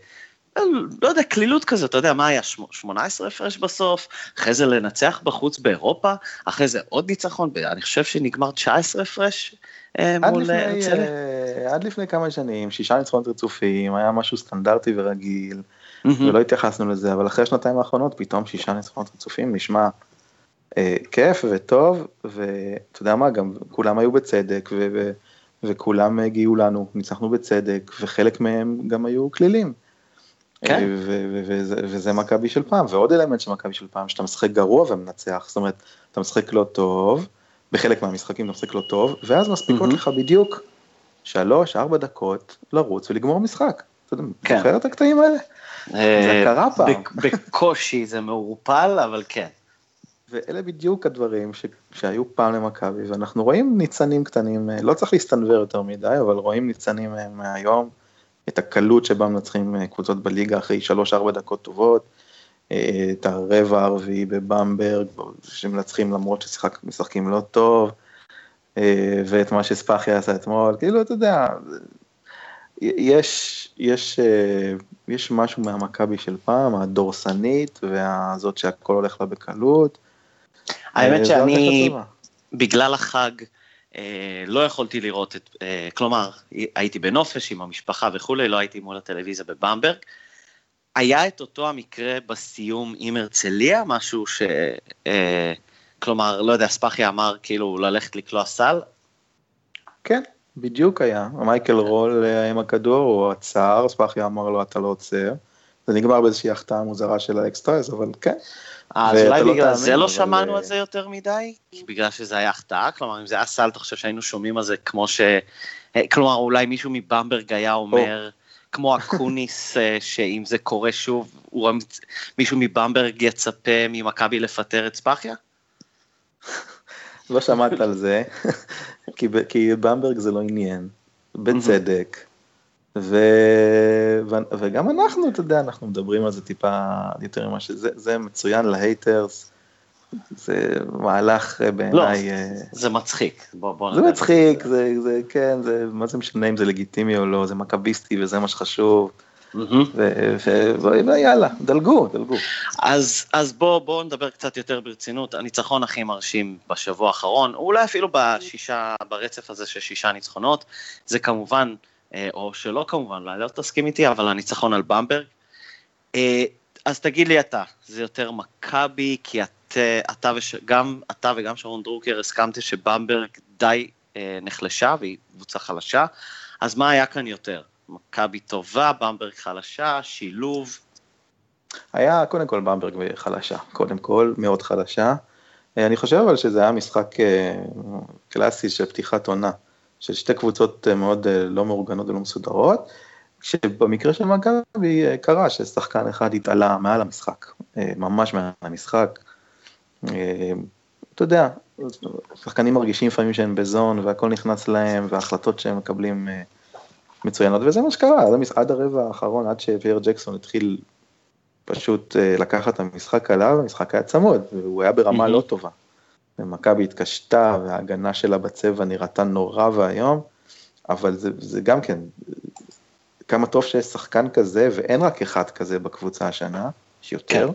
לא יודע, קלילות כזה, אתה יודע, מה היה, 18 הפרש בסוף, אחרי זה לנצח בחוץ באירופה, אחרי זה עוד ניצחון, אני חושב שנגמר 19 הפרש אה, מול הרצליה. אה, עד לפני כמה שנים, שישה ניצחונות רצופים, היה משהו סטנדרטי ורגיל, ולא התייחסנו לזה, אבל אחרי השנתיים האחרונות, פתאום שישה ניצחונות רצופים נשמע אה, כיף וטוב, ואתה יודע מה, גם כולם היו בצדק, וכולם הגיעו לנו, ניצחנו בצדק, וחלק מהם גם היו כלילים. כן. וזה מכבי של פעם, ועוד אלמנט של מכבי של פעם, שאתה משחק גרוע ומנצח, זאת אומרת, אתה משחק לא טוב, בחלק מהמשחקים אתה משחק לא טוב, ואז מספיקות לך בדיוק שלוש, ארבע דקות לרוץ ולגמור משחק. אתה כן. זוכר את הקטעים האלה? אה, זה קרה פעם. בקושי זה מעורפל, אבל כן. ואלה בדיוק הדברים ש... שהיו פעם למכבי, ואנחנו רואים ניצנים קטנים, לא צריך להסתנוור יותר מדי, אבל רואים ניצנים מהיום. את הקלות שבה מנצחים אה, קבוצות בליגה אחרי 3-4 דקות טובות, אה, את הרבע הרביעי בבמברג, שמנצחים למרות שמשחקים לא טוב, אה, ואת מה שספאחי עשה אתמול, כאילו, אתה יודע, יש, יש, יש משהו מהמכבי של פעם, הדורסנית, והזאת שהכל הולך לה בקלות. האמת שאני, בגלל החג, לא יכולתי לראות את, אה, כלומר, הייתי בנופש עם המשפחה וכולי, לא הייתי מול הטלוויזיה בבמברג. היה את אותו המקרה בסיום עם הרצליה, משהו ש... אה, כלומר, לא יודע, ספאחי אמר כאילו ללכת לקלוע סל? כן, בדיוק היה. מייקל רול עם הכדור, הוא עצר, ספאחי אמר לו אתה לא עוצר. זה נגמר באיזושהי החטאה מוזרה של האקסטרס, אבל כן, אז אולי לא בגלל זה לא שמענו אה, על זה יותר מדי? בגלל שזה היה החטאה? כלומר, אם זה היה סל, אתה חושב שהיינו שומעים על זה כמו ש... אה, כלומר, אולי מישהו מבמברג היה אומר, כמו אקוניס, אה, שאם זה קורה שוב, מישהו מבמברג יצפה ממכבי לפטר את ספאחיה? לא שמעת על זה, כי במברג זה לא עניין, בצדק. ו... ו... וגם אנחנו, אתה יודע, אנחנו מדברים על זה טיפה יותר ממה שזה, זה מצוין להייטרס, זה מהלך אה, בעיניי... לא, אה, זה מצחיק, בוא, בוא זה מצחיק, זה, זה, כן, זה, מה זה משנה אם זה לגיטימי או לא, זה מכביסטי וזה מה שחשוב. ויאללה, דלגו, דלגו. אז, אז בואו בוא נדבר קצת יותר ברצינות. הניצחון הכי מרשים בשבוע האחרון, אולי אפילו בשישה, ברצף הזה של שישה ניצחונות, זה כמובן או שלא כמובן, אולי לא תסכים איתי, אבל הניצחון על במברג. אה, אז תגיד לי אתה, זה יותר מכבי, כי את, אתה וש, גם אתה וגם שרון דרוקר הסכמתם שבמברג די אה, נחלשה והיא קבוצה חלשה, אז מה היה כאן יותר? מכבי טובה, במברג חלשה, שילוב? היה קודם כל במברג חלשה, קודם כל מאוד חלשה. אני חושב אבל שזה היה משחק קלאסי של פתיחת עונה. של שתי קבוצות אה, מאוד אה, לא מאורגנות ולא מסודרות, שבמקרה של מכבי אה, קרה ששחקן אחד התעלה מעל המשחק, ממש מעל המשחק. אתה יודע, שחקנים מרגישים לפעמים שהם בזון והכל נכנס להם וההחלטות שהם מקבלים מצוינות וזה מה שקרה, עד הרבע האחרון, עד שוויר ג'קסון התחיל פשוט לקחת את המשחק עליו, המשחק היה צמוד, והוא היה ברמה לא טובה. ומכבי התקשתה וההגנה שלה בצבע נראתה נורא ואיום, אבל זה, זה גם כן, כמה טוב שיש שחקן כזה, ואין רק אחד כזה בקבוצה השנה, יש יותר. כן.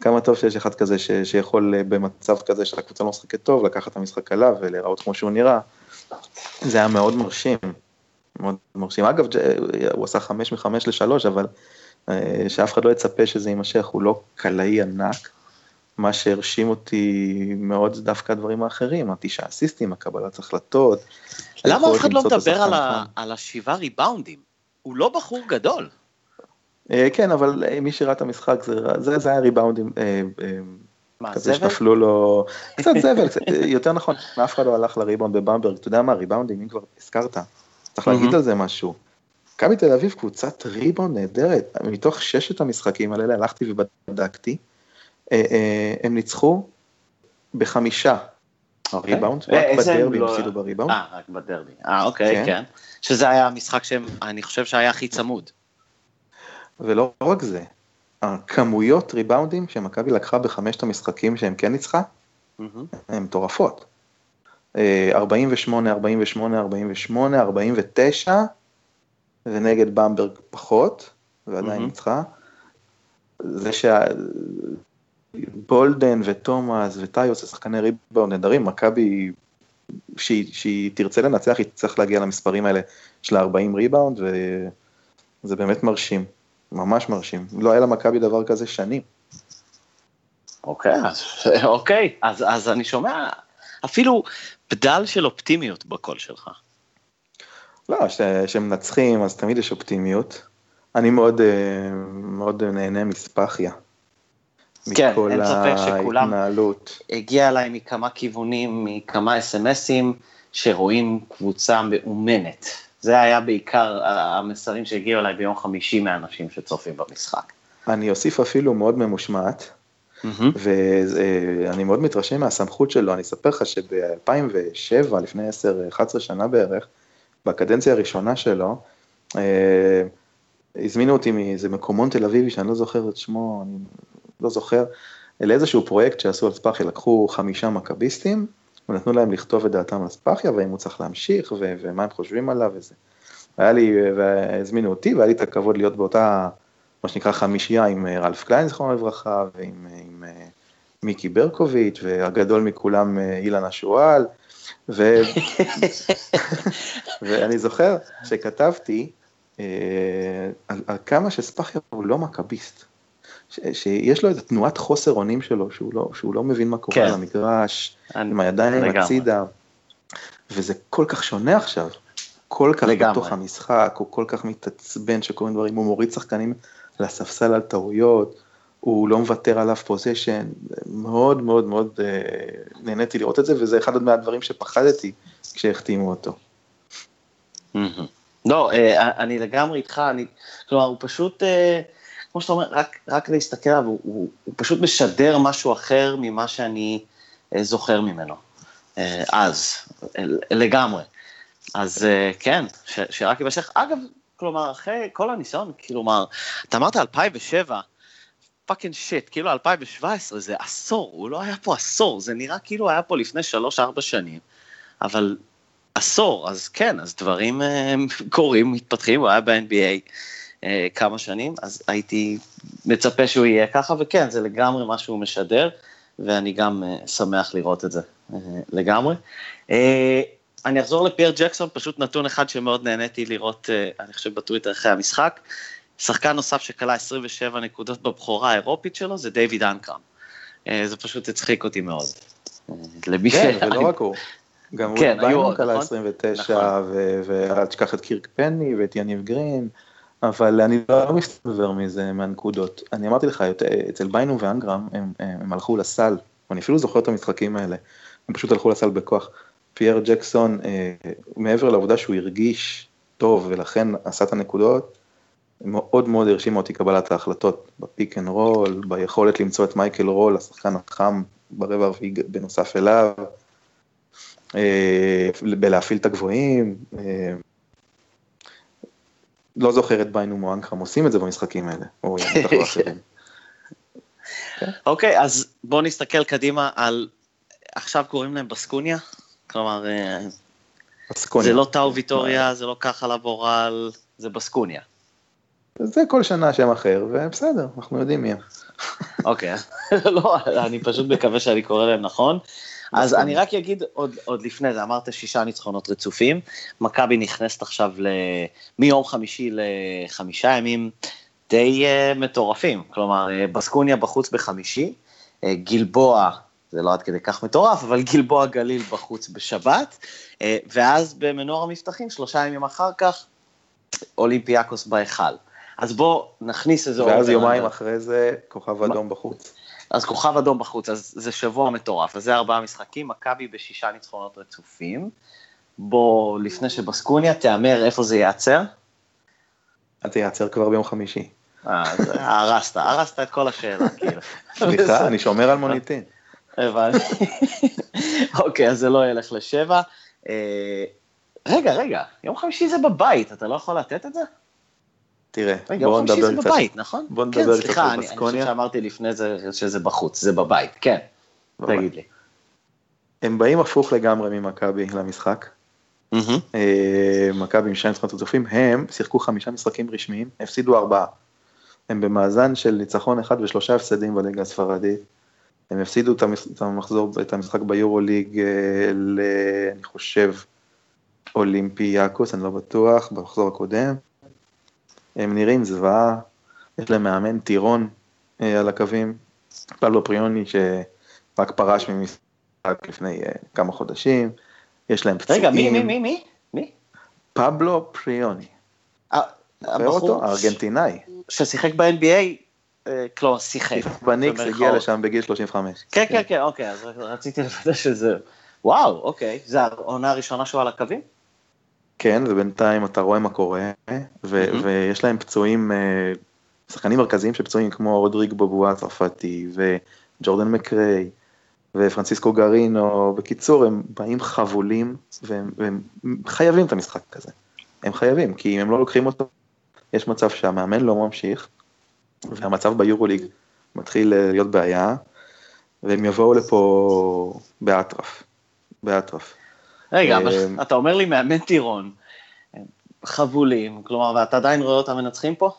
כמה טוב שיש אחד כזה ש, שיכול אה, במצב כזה שהקבוצה לא משחקת טוב, לקחת את המשחק עליו ולהיראות כמו שהוא נראה. זה היה מאוד מרשים, מאוד מרשים. אגב, הוא עשה חמש מחמש לשלוש, אבל אה, שאף אחד לא יצפה שזה יימשך, הוא לא קלעי ענק, מה שהרשים אותי מאוד זה דווקא הדברים האחרים, התשעה אסיסטים, הקבלת החלטות. למה אף אחד לא מדבר על, ה... על השבעה ריבאונדים? הוא לא בחור גדול. אה, כן, אבל אה, מי שראה את המשחק, זה, זה, זה היה ריבאונדים. אה, מה, כזה זבל? שנפלו לו, קצת זבל, יותר נכון, אף אחד לא הלך לריבאונד בבמברג, אתה יודע מה, ריבאונדים, אם כבר הזכרת, צריך להגיד על זה משהו. מכבי תל אביב קבוצת ריבאונד נהדרת, מתוך ששת המשחקים האלה הלכתי ובדקתי, הם ניצחו בחמישה אוקיי. ריבאונד, רק בדרבי הם לא- הפסידו בריבאונד. אה, רק בדרבי, אה אוקיי, כן. כן. שזה היה המשחק שאני חושב שהיה הכי צמוד. ולא רק זה, הכמויות ריבאונדים שמכבי לקחה בחמשת המשחקים שהם כן ניצחה, הן מטורפות. 48, 48, 48, 49, ונגד במברג פחות, ועדיין ניצחה. זה שבולדן ותומאס וטיוס זה שחקני ריבאונד נהדרים, מכבי, שהיא תרצה לנצח, היא תצטרך להגיע למספרים האלה של ה-40 ריבאונד, וזה באמת מרשים. ממש מרשים. לא היה למכבי דבר כזה שנים. אוקיי, אז, אוקיי, אז, אז אני שומע אפילו בדל של אופטימיות בקול שלך. לא, כשמנצחים אז תמיד יש אופטימיות. אני מאוד, אה, מאוד נהנה מספחיה. כן, אין ספק שכולם הגיע אליי מכמה כיוונים, מכמה אס.אם.אסים, שרואים קבוצה מאומנת. זה היה בעיקר המסרים שהגיעו אליי ביום חמישי מאנשים שצופים במשחק. אני אוסיף אפילו מאוד ממושמעת, mm-hmm. ואני מאוד מתרשם מהסמכות שלו, אני אספר לך שב-2007, לפני 10-11 שנה בערך, בקדנציה הראשונה שלו, אה, הזמינו אותי מאיזה מקומון תל אביבי שאני לא זוכר את שמו, אני לא זוכר, לאיזשהו פרויקט שעשו על ספאחי, לקחו חמישה מכביסטים, ונתנו להם לכתוב את דעתם על ספאחיה, והאם הוא צריך להמשיך, ו- ומה הם חושבים עליו וזה. והיה לי, והזמינו אותי, והיה לי את הכבוד להיות באותה, מה שנקרא חמישייה, עם אה, רלף קליין, זכרונו לברכה, ועם עם, עם אה, מיקי ברקוביץ', והגדול מכולם אה, אילן השועל, ו... ואני זוכר שכתבתי אה, על, על כמה שספאחיה הוא לא מכביסט. שיש לו איזה תנועת חוסר אונים שלו, שהוא לא, שהוא לא מבין מה קורה כן. על המגרש, אני, עם הידיים הצידה, וזה כל כך שונה עכשיו, כל כך לגמרי. בתוך המשחק, הוא כל כך מתעצבן שקורים דברים, הוא מוריד שחקנים לספסל על טעויות, הוא לא מוותר על אף פוזיישן, מאוד מאוד מאוד אה, נהניתי לראות את זה, וזה אחד מהדברים שפחדתי כשהחתימו אותו. לא, אה, אני לגמרי איתך, אני, כלומר, הוא פשוט... אה, כמו שאתה אומר, רק, רק להסתכל עליו, הוא, הוא, הוא פשוט משדר משהו אחר ממה שאני אה, זוכר ממנו. אה, אז, לגמרי. אז אה, כן, ש, שרק יימשך. אגב, כלומר, אחרי כל הניסיון, כלומר, אתה אמרת 2007, fucking shit, כאילו 2017 זה עשור, הוא לא היה פה עשור, זה נראה כאילו היה פה לפני 3-4 שנים, אבל עשור, אז כן, אז דברים קורים, מתפתחים, הוא היה ב-NBA. אה, כמה שנים, אז הייתי מצפה שהוא יהיה ככה, וכן, זה לגמרי מה שהוא משדר, ואני גם אה, שמח לראות את זה אה, לגמרי. אה, אני אחזור לפייר ג'קסון, פשוט נתון אחד שמאוד נהניתי לראות, אה, אני חושב בטוויטר אחרי המשחק. שחקן נוסף שכלה 27 נקודות בבכורה האירופית שלו זה דיוויד אנקרם. אה, זה פשוט הצחיק אותי מאוד. אה, למי כן, ש... ולא רק הוא. גם כן, הוא ביינון כלה 29, נכון. ואל תשכח את קירק פני ואת יניב גרין. אבל אני לא מסתנוור מזה מהנקודות. אני אמרתי לך, אצל ביינו ואנגרם הם, הם, הם הלכו לסל, ואני אפילו זוכר את המשחקים האלה, הם פשוט הלכו לסל בכוח. פייר ג'קסון, אה, מעבר לעובדה שהוא הרגיש טוב ולכן עשה את הנקודות, מאוד מאוד הרשימה אותי קבלת ההחלטות ב pick and roll, ביכולת למצוא את מייקל רול, השחקן החם ברבע הרביעי בנוסף אליו, אה, בלהפעיל את הגבוהים, אה, לא זוכר את ביינו מואנקרם עושים את זה במשחקים האלה, או בטח לא אחרים. אוקיי, אז בואו נסתכל קדימה על, עכשיו קוראים להם בסקוניה? כלומר, אה, בסקוניה. זה לא טאו ויטוריה, זה לא ככה לבורל, זה בסקוניה. זה כל שנה שם אחר, ובסדר, אנחנו יודעים מי הם. אוקיי, לא, אני פשוט מקווה שאני קורא להם נכון. אז נכון. אני רק אגיד עוד, עוד לפני זה, אמרת שישה ניצחונות רצופים, מכבי נכנסת עכשיו ל... מיום חמישי לחמישה ימים די uh, מטורפים, כלומר uh, בסקוניה בחוץ בחמישי, אה, גלבוע, זה לא עד כדי כך מטורף, אבל גלבוע גליל בחוץ בשבת, אה, ואז במנור המבטחים, שלושה ימים אחר כך, אולימפיאקוס בהיכל. אז בוא נכניס איזה... ואז יומיים אחרי זה, כוכב אדום בחוץ. אז כוכב אדום בחוץ, אז זה שבוע מטורף, אז זה ארבעה משחקים, מכבי בשישה ניצחונות רצופים. בוא, לפני שבסקוניה, תהמר איפה זה ייעצר. זה ייעצר כבר ביום חמישי. אה, הרסת, הרסת את כל השאלה, כאילו. סליחה, אני שומר על מוניטין. הבנתי. אוקיי, אז זה לא ילך לשבע. אה, רגע, רגע, יום חמישי זה בבית, אתה לא יכול לתת את זה? תראה, בואו נדבר קצת. יום חמישי זה בבית, נכון? בואו נדבר קצת. כן, סליחה, אני חושב שאמרתי לפני זה שזה בחוץ, זה בבית, כן. תגיד לי. הם באים הפוך לגמרי ממכבי למשחק. אה, מכבי עם שני ניצחונות רצופים, הם שיחקו חמישה משחקים רשמיים, הפסידו ארבעה. הם במאזן של ניצחון אחד ושלושה הפסדים בליגה הספרדית. הם הפסידו את המחזור, את המשחק ביורו ליג, אה. אני חושב, אולימפיאקוס, אני לא בטוח, במחזור הקודם. הם נראים זוועה, יש להם מאמן טירון אה, על הקווים, פבלו פריוני שרק פרש ממשחק לפני אה, כמה חודשים, יש להם פצועים. רגע, מי, מי, מי, מי? מי? פבלו פריוני. אה, אותו? הארגנטינאי. ששיחק ב-NBA, אה, כלומר שיחק. בניקס הגיע לשם בגיל 35. כן, כן, כן, אוקיי, אז רציתי לוודא שזה... וואו, אוקיי, זה העונה הראשונה שהוא על הקווים? כן, ובינתיים אתה רואה מה קורה, ו- Mhm. ויש להם פצועים, אה, שחקנים מרכזיים שפצועים כמו רודריג בבואה הצרפתי, וג'ורדן מקריי, ופרנסיסקו גרינו, בקיצור, הם באים חבולים, והם, והם חייבים את המשחק הזה. הם חייבים, כי אם הם לא לוקחים אותו, יש מצב שהמאמן לא ממשיך, והמצב ביורוליג מתחיל אה, להיות בעיה, והם יבואו לפה באטרף, באטרף. רגע, אבל אה, אתה אומר לי מאמן טירון, חבולים, כלומר, ואתה עדיין רואה אותם מנצחים פה?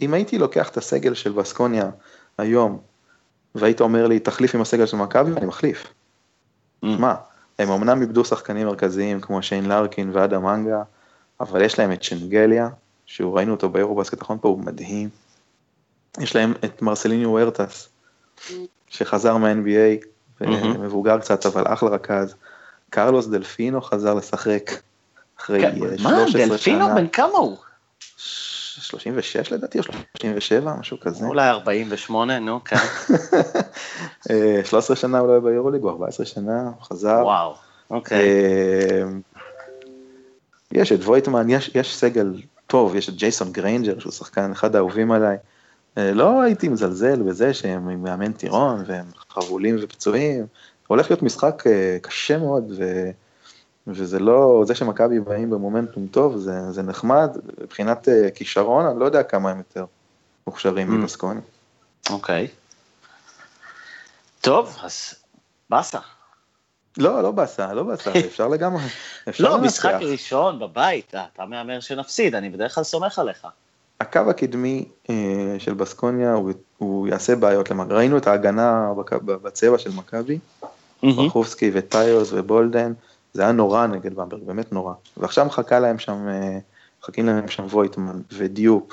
אם הייתי לוקח את הסגל של בסקוניה היום, והיית אומר לי, תחליף עם הסגל של מכבי, אני מחליף. מה, הם אמנם איבדו שחקנים מרכזיים כמו שיין לארקין ואדם מנגה, אבל יש להם את שנגליה, שהוא ראינו אותו באירובסקט האחרון פה, הוא מדהים. יש להם את מרסליניו וורטס, שחזר מה-NBA, מהמם. מבוגר קצת, אבל אחלה רכז. קרלוס דלפינו חזר לשחק אחרי כן, אה, מה, 13 דלפינו שנה. בן כמה הוא? 36 לדעתי, או 37, משהו כזה. אולי 48, נו, כן. אה, 13 שנה הוא לא היה ביורוליג, הוא 14 שנה, הוא חזר. וואו, אוקיי. אה, יש את וויטמן, יש, יש סגל טוב, יש את ג'ייסון גריינג'ר, שהוא שחקן אחד האהובים עליי. אה, לא הייתי מזלזל בזה שהם מאמן טירון והם חבולים ופצועים. הולך להיות משחק אה, קשה מאוד, ו, וזה לא, זה שמכבי באים במומנטום טוב, זה, זה נחמד. מבחינת אה, כישרון, אני לא יודע כמה הם יותר מוכשרים Mm. מבסקוני. אוקיי. טוב, אז באסה. לא, לא באסה, לא באסה, אפשר לגמרי. אפשר לא, לנצח. משחק ראשון בבית, אה, אתה מהמר שנפסיד, אני בדרך כלל סומך עליך. הקו הקדמי אה, של בסקוניה הוא, הוא יעשה בעיות, ראינו את ההגנה בצבע של מכבי, ברחובסקי וטיוס ובולדן, זה היה נורא נגד במברג, באמת נורא. ועכשיו מחכה להם שם, אה, מחכים להם שם וויטמן ודיופ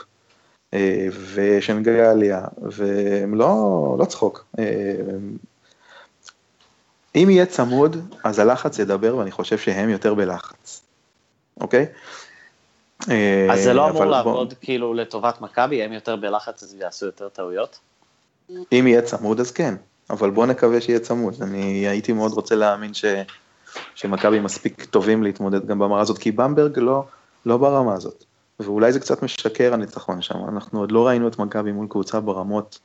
אה, ושנגליה, והם לא, לא צחוק. אה, אם יהיה צמוד, אז הלחץ ידבר, ואני חושב שהם יותר בלחץ, אוקיי? אז זה לא אמור בוא- לעבוד כאילו לטובת מכבי, הם יותר בלחץ אז יעשו יותר טעויות? אם יהיה צמוד אז כן, אבל בוא נקווה שיהיה צמוד. אני הייתי מאוד רוצה להאמין ש... שמכבי מספיק טובים להתמודד גם במראה הזאת, כי במברג לא, לא ברמה הזאת. ואולי זה קצת משקר הניצחון שם, אנחנו עוד לא ראינו את מכבי מול קבוצה ברמות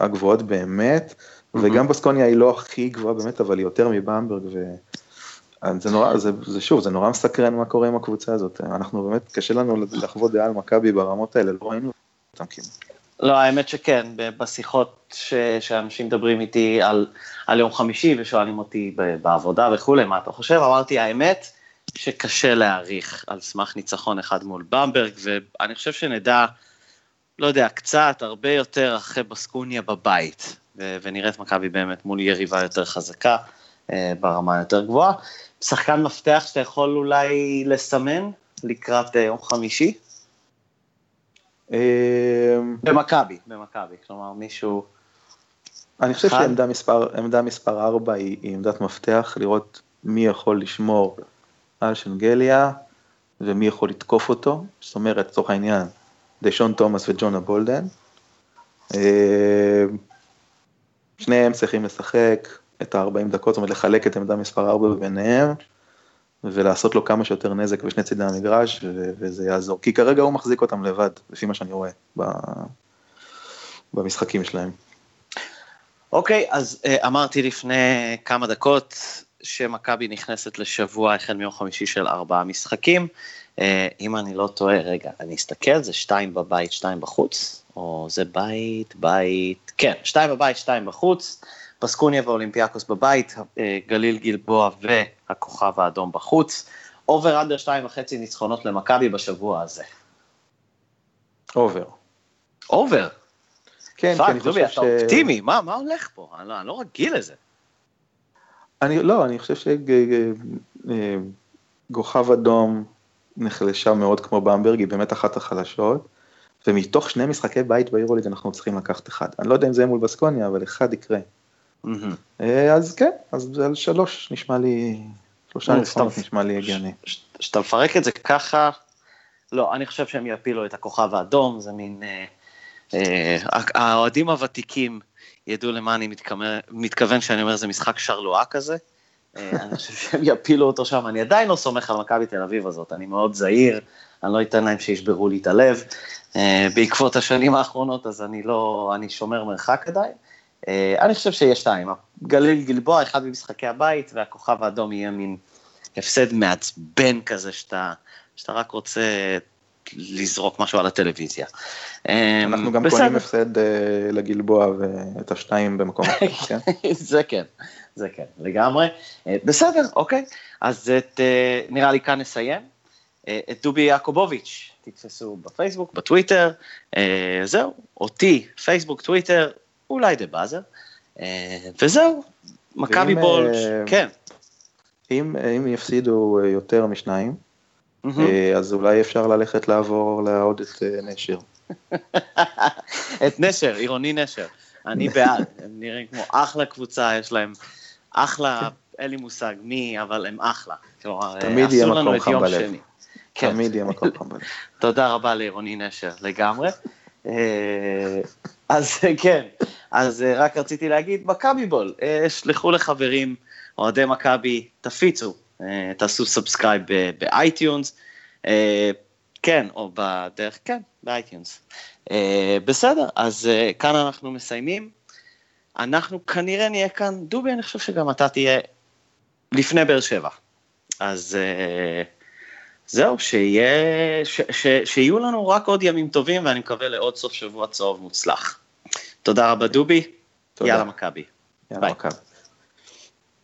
הגבוהות באמת, וגם בסקוניה היא לא הכי גבוהה באמת, אבל היא יותר מבמברג, ו... אז זה נורא, זה, זה שוב, זה נורא מסקרן מה קורה עם הקבוצה הזאת. אנחנו באמת, קשה לנו לחוות דעה על מכבי ברמות האלה, לא ראינו אותם כאילו. לא, האמת שכן, בשיחות ש- שאנשים מדברים איתי על, על יום חמישי ושואלים אותי בעבודה וכולי, מה אתה חושב? אמרתי, האמת שקשה להעריך על סמך ניצחון אחד מול במברג, ואני חושב שנדע, לא יודע, קצת, הרבה יותר אחרי בסקוניה בבית, ו- ונראה את מכבי באמת מול יריבה יותר חזקה, אה, ברמה יותר גבוהה. שחקן מפתח שאתה יכול אולי לסמן לקראת אה, יום חמישי? אה, במכבי, במכבי, כלומר מישהו... אני חושב שעמדה מספר, מספר 4 היא, היא עמדת מפתח, לראות מי יכול לשמור על שנגליה ומי יכול לתקוף אותו, זאת אומרת, לצורך העניין, דיישון תומאס וג'ונה בולדן. אה, שניהם צריכים לשחק את ה-40 דקות, זאת אומרת לחלק את עמדה מספר 4 ביניהם, ולעשות לו כמה שיותר נזק בשני צידי המגרש, וזה יעזור. כי כרגע הוא מחזיק אותם לבד, לפי מה שאני רואה במשחקים שלהם. אוקיי, okay, אז uh, אמרתי לפני כמה דקות שמכבי נכנסת לשבוע החל מיום חמישי של ארבעה משחקים. Uh, אם אני לא טועה, רגע, אני אסתכל, זה שתיים בבית, שתיים בחוץ, או זה בית, בית, כן, שתיים בבית, שתיים בחוץ. בסקוניה ואולימפיאקוס בבית, אה, גליל גלבוע והכוכב האדום בחוץ. over under שתיים וחצי ניצחונות למכבי בשבוע הזה. over. over? כן, כי אני חושב ש... אתה אופטימי, מה, מה הולך פה? אני לא, אני לא רגיל לזה. אני, לא, אני חושב שכוכב אדום נחלשה מאוד כמו במברג, היא באמת אחת החלשות, ומתוך שני משחקי בית ביורוליג אנחנו צריכים לקחת אחד. אני לא יודע אם זה יהיה מול בסקוניה, אבל אחד יקרה. אה, אז כן, אז על שלוש נשמע לי, שלושה ניצחונות נשמע לי הגיוני. כשאתה מפרק את זה ככה, לא, אני חושב שהם יפילו את הכוכב האדום, זה מין, אה, אה, האוהדים הוותיקים ידעו למה אני מתכוון כשאני אומר זה משחק שרלואה כזה. אני חושב שהם יפילו אותו שם, אני עדיין לא סומך על מכבי תל אביב הזאת, אני מאוד זהיר, אני לא אתן להם שישברו לי את הלב. בעקבות השנים האחרונות, אז אני לא, אני שומר מרחק עדיין. אה, אני חושב שיש שתיים, גליל גלבוע, אחד ממשחקי הבית, והכוכב האדום יהיה מין הפסד מעצבן כזה, שאתה, שאתה רק רוצה לזרוק משהו על הטלוויזיה. אה, אנחנו גם קונים הפסד uh, לגלבוע ואת השתיים במקום אחר, כן? זה כן, זה כן, לגמרי. Uh, בסדר, אוקיי, אז את, uh, נראה לי כאן נסיים. את דובי יעקובוביץ', תתפסו בפייסבוק, בטוויטר, זהו, אותי, פייסבוק, טוויטר, אולי דה באזר, אה, וזהו, מכבי בול, אה, כן. אם, אם יפסידו אה, יותר משניים, אז אולי אפשר ללכת לעבור לעוד את נשר. את נשר, עירוני נשר. אני בעד, הם נראים כמו אחלה קבוצה, יש להם אחלה, אין לי מושג מי, אבל הם אחלה. תמיד יהיה מקום חם בלב. כן. תמיד יהיה מקום חם בלב. תודה רבה לעירוני נשר, לגמרי. אז כן, אז אה, רק רציתי להגיד, מכבי בול, אה, שלחו לחברים, אוהדי מכבי, תפיצו, אה, תעשו subscribe ב iTunes, כן, או בדרך, כן, ב iTunes. בסדר, אז כאן אנחנו מסיימים. אנחנו כנראה נהיה כאן, דובי, אני חושב שגם אתה תהיה לפני באר שבע. אז זהו, שיהיה, ש, ש, שיהיו לנו רק עוד ימים טובים, ואני מקווה לעוד סוף שבוע צהוב מוצלח. תודה רבה דובי, תודה. יאללה מכבי. יאללה מכבי.